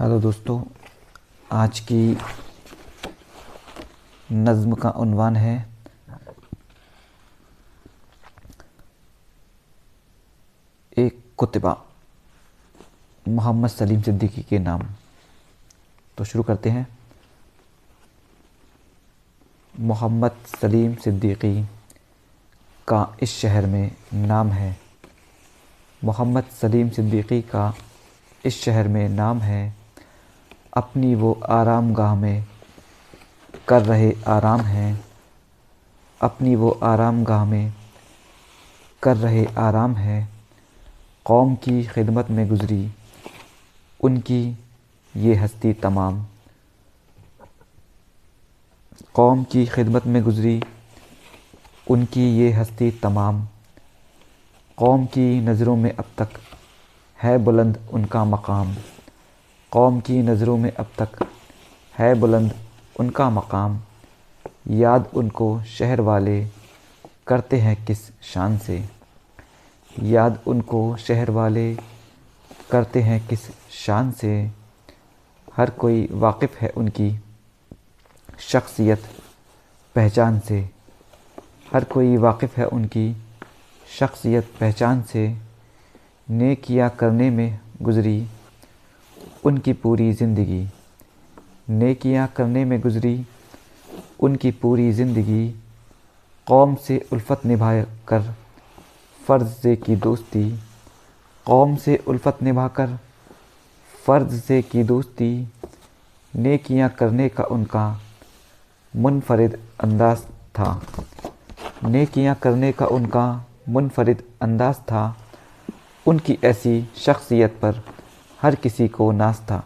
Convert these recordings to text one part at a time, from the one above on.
Hello दोस्तों, आज की नज़्म का उन्वान है। एक कुतबा, मोहम्मद सलीम सिद्दीकी के नाम। तो शुरू करते हैं। मोहम्मद सलीम सिद्दीकी का इस शहर में नाम है। मोहम्मद सलीम सिद्दीकी का इस शहर में नाम है। अपनी वो आराम गाह में कर रहे आराम हैं, अपनी वो आराम गाह में कर रहे आराम हैं, कौम की खिदमत में गुज़री, उनकी ये हस्ती तमाम। कौम की खिदमत में गुज़री, उनकी ये हस्ती तमाम। कौम की नज़रों में अब तक है बुलंद उनका मकाम। कौम की नज़रों में अब तक है बुलंद उनका मकाम। याद उनको शहर वाले करते हैं किस शान से। याद उनको शहर वाले करते हैं किस शान से। हर कोई वाकिफ़ है उनकी शख्सियत पहचान से। हर कोई वाकिफ़ है उनकी शख्सियत पहचान से। नेकिया करने में गुज़री उनकी पूरी ज़िंदगी। नेकियाँ करने में गुज़री, उनकी पूरी ज़िंदगी कौम से उल्फत निभा कर, फ़र्ज़ की दोस्ती। कौम से उल्फत निभा कर फ़र्ज़ से की दोस्ती। नेकियाँ करने का उनका मुनफरद अंदाज था। नेकियाँ करने का उनका मुनफरद अंदाज था। उनकी ऐसी शख्सियत पर हर किसी को नाज था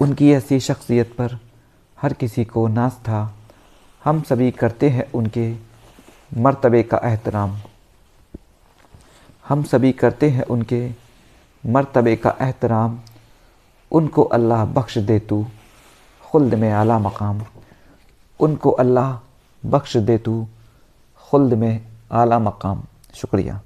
उनकी ऐसी शख्सियत पर हर किसी को नाज था हम सभी करते हैं उनके मर्तबे का एहतराम। हम सभी करते हैं उनके मर्तबे का एहतराम। उनको अल्लाह बख्श दे तू, खुल्द में आला मकाम। उनको अल्लाह बख्श दे तू, खुल्द में आला मकाम। शुक्रिया।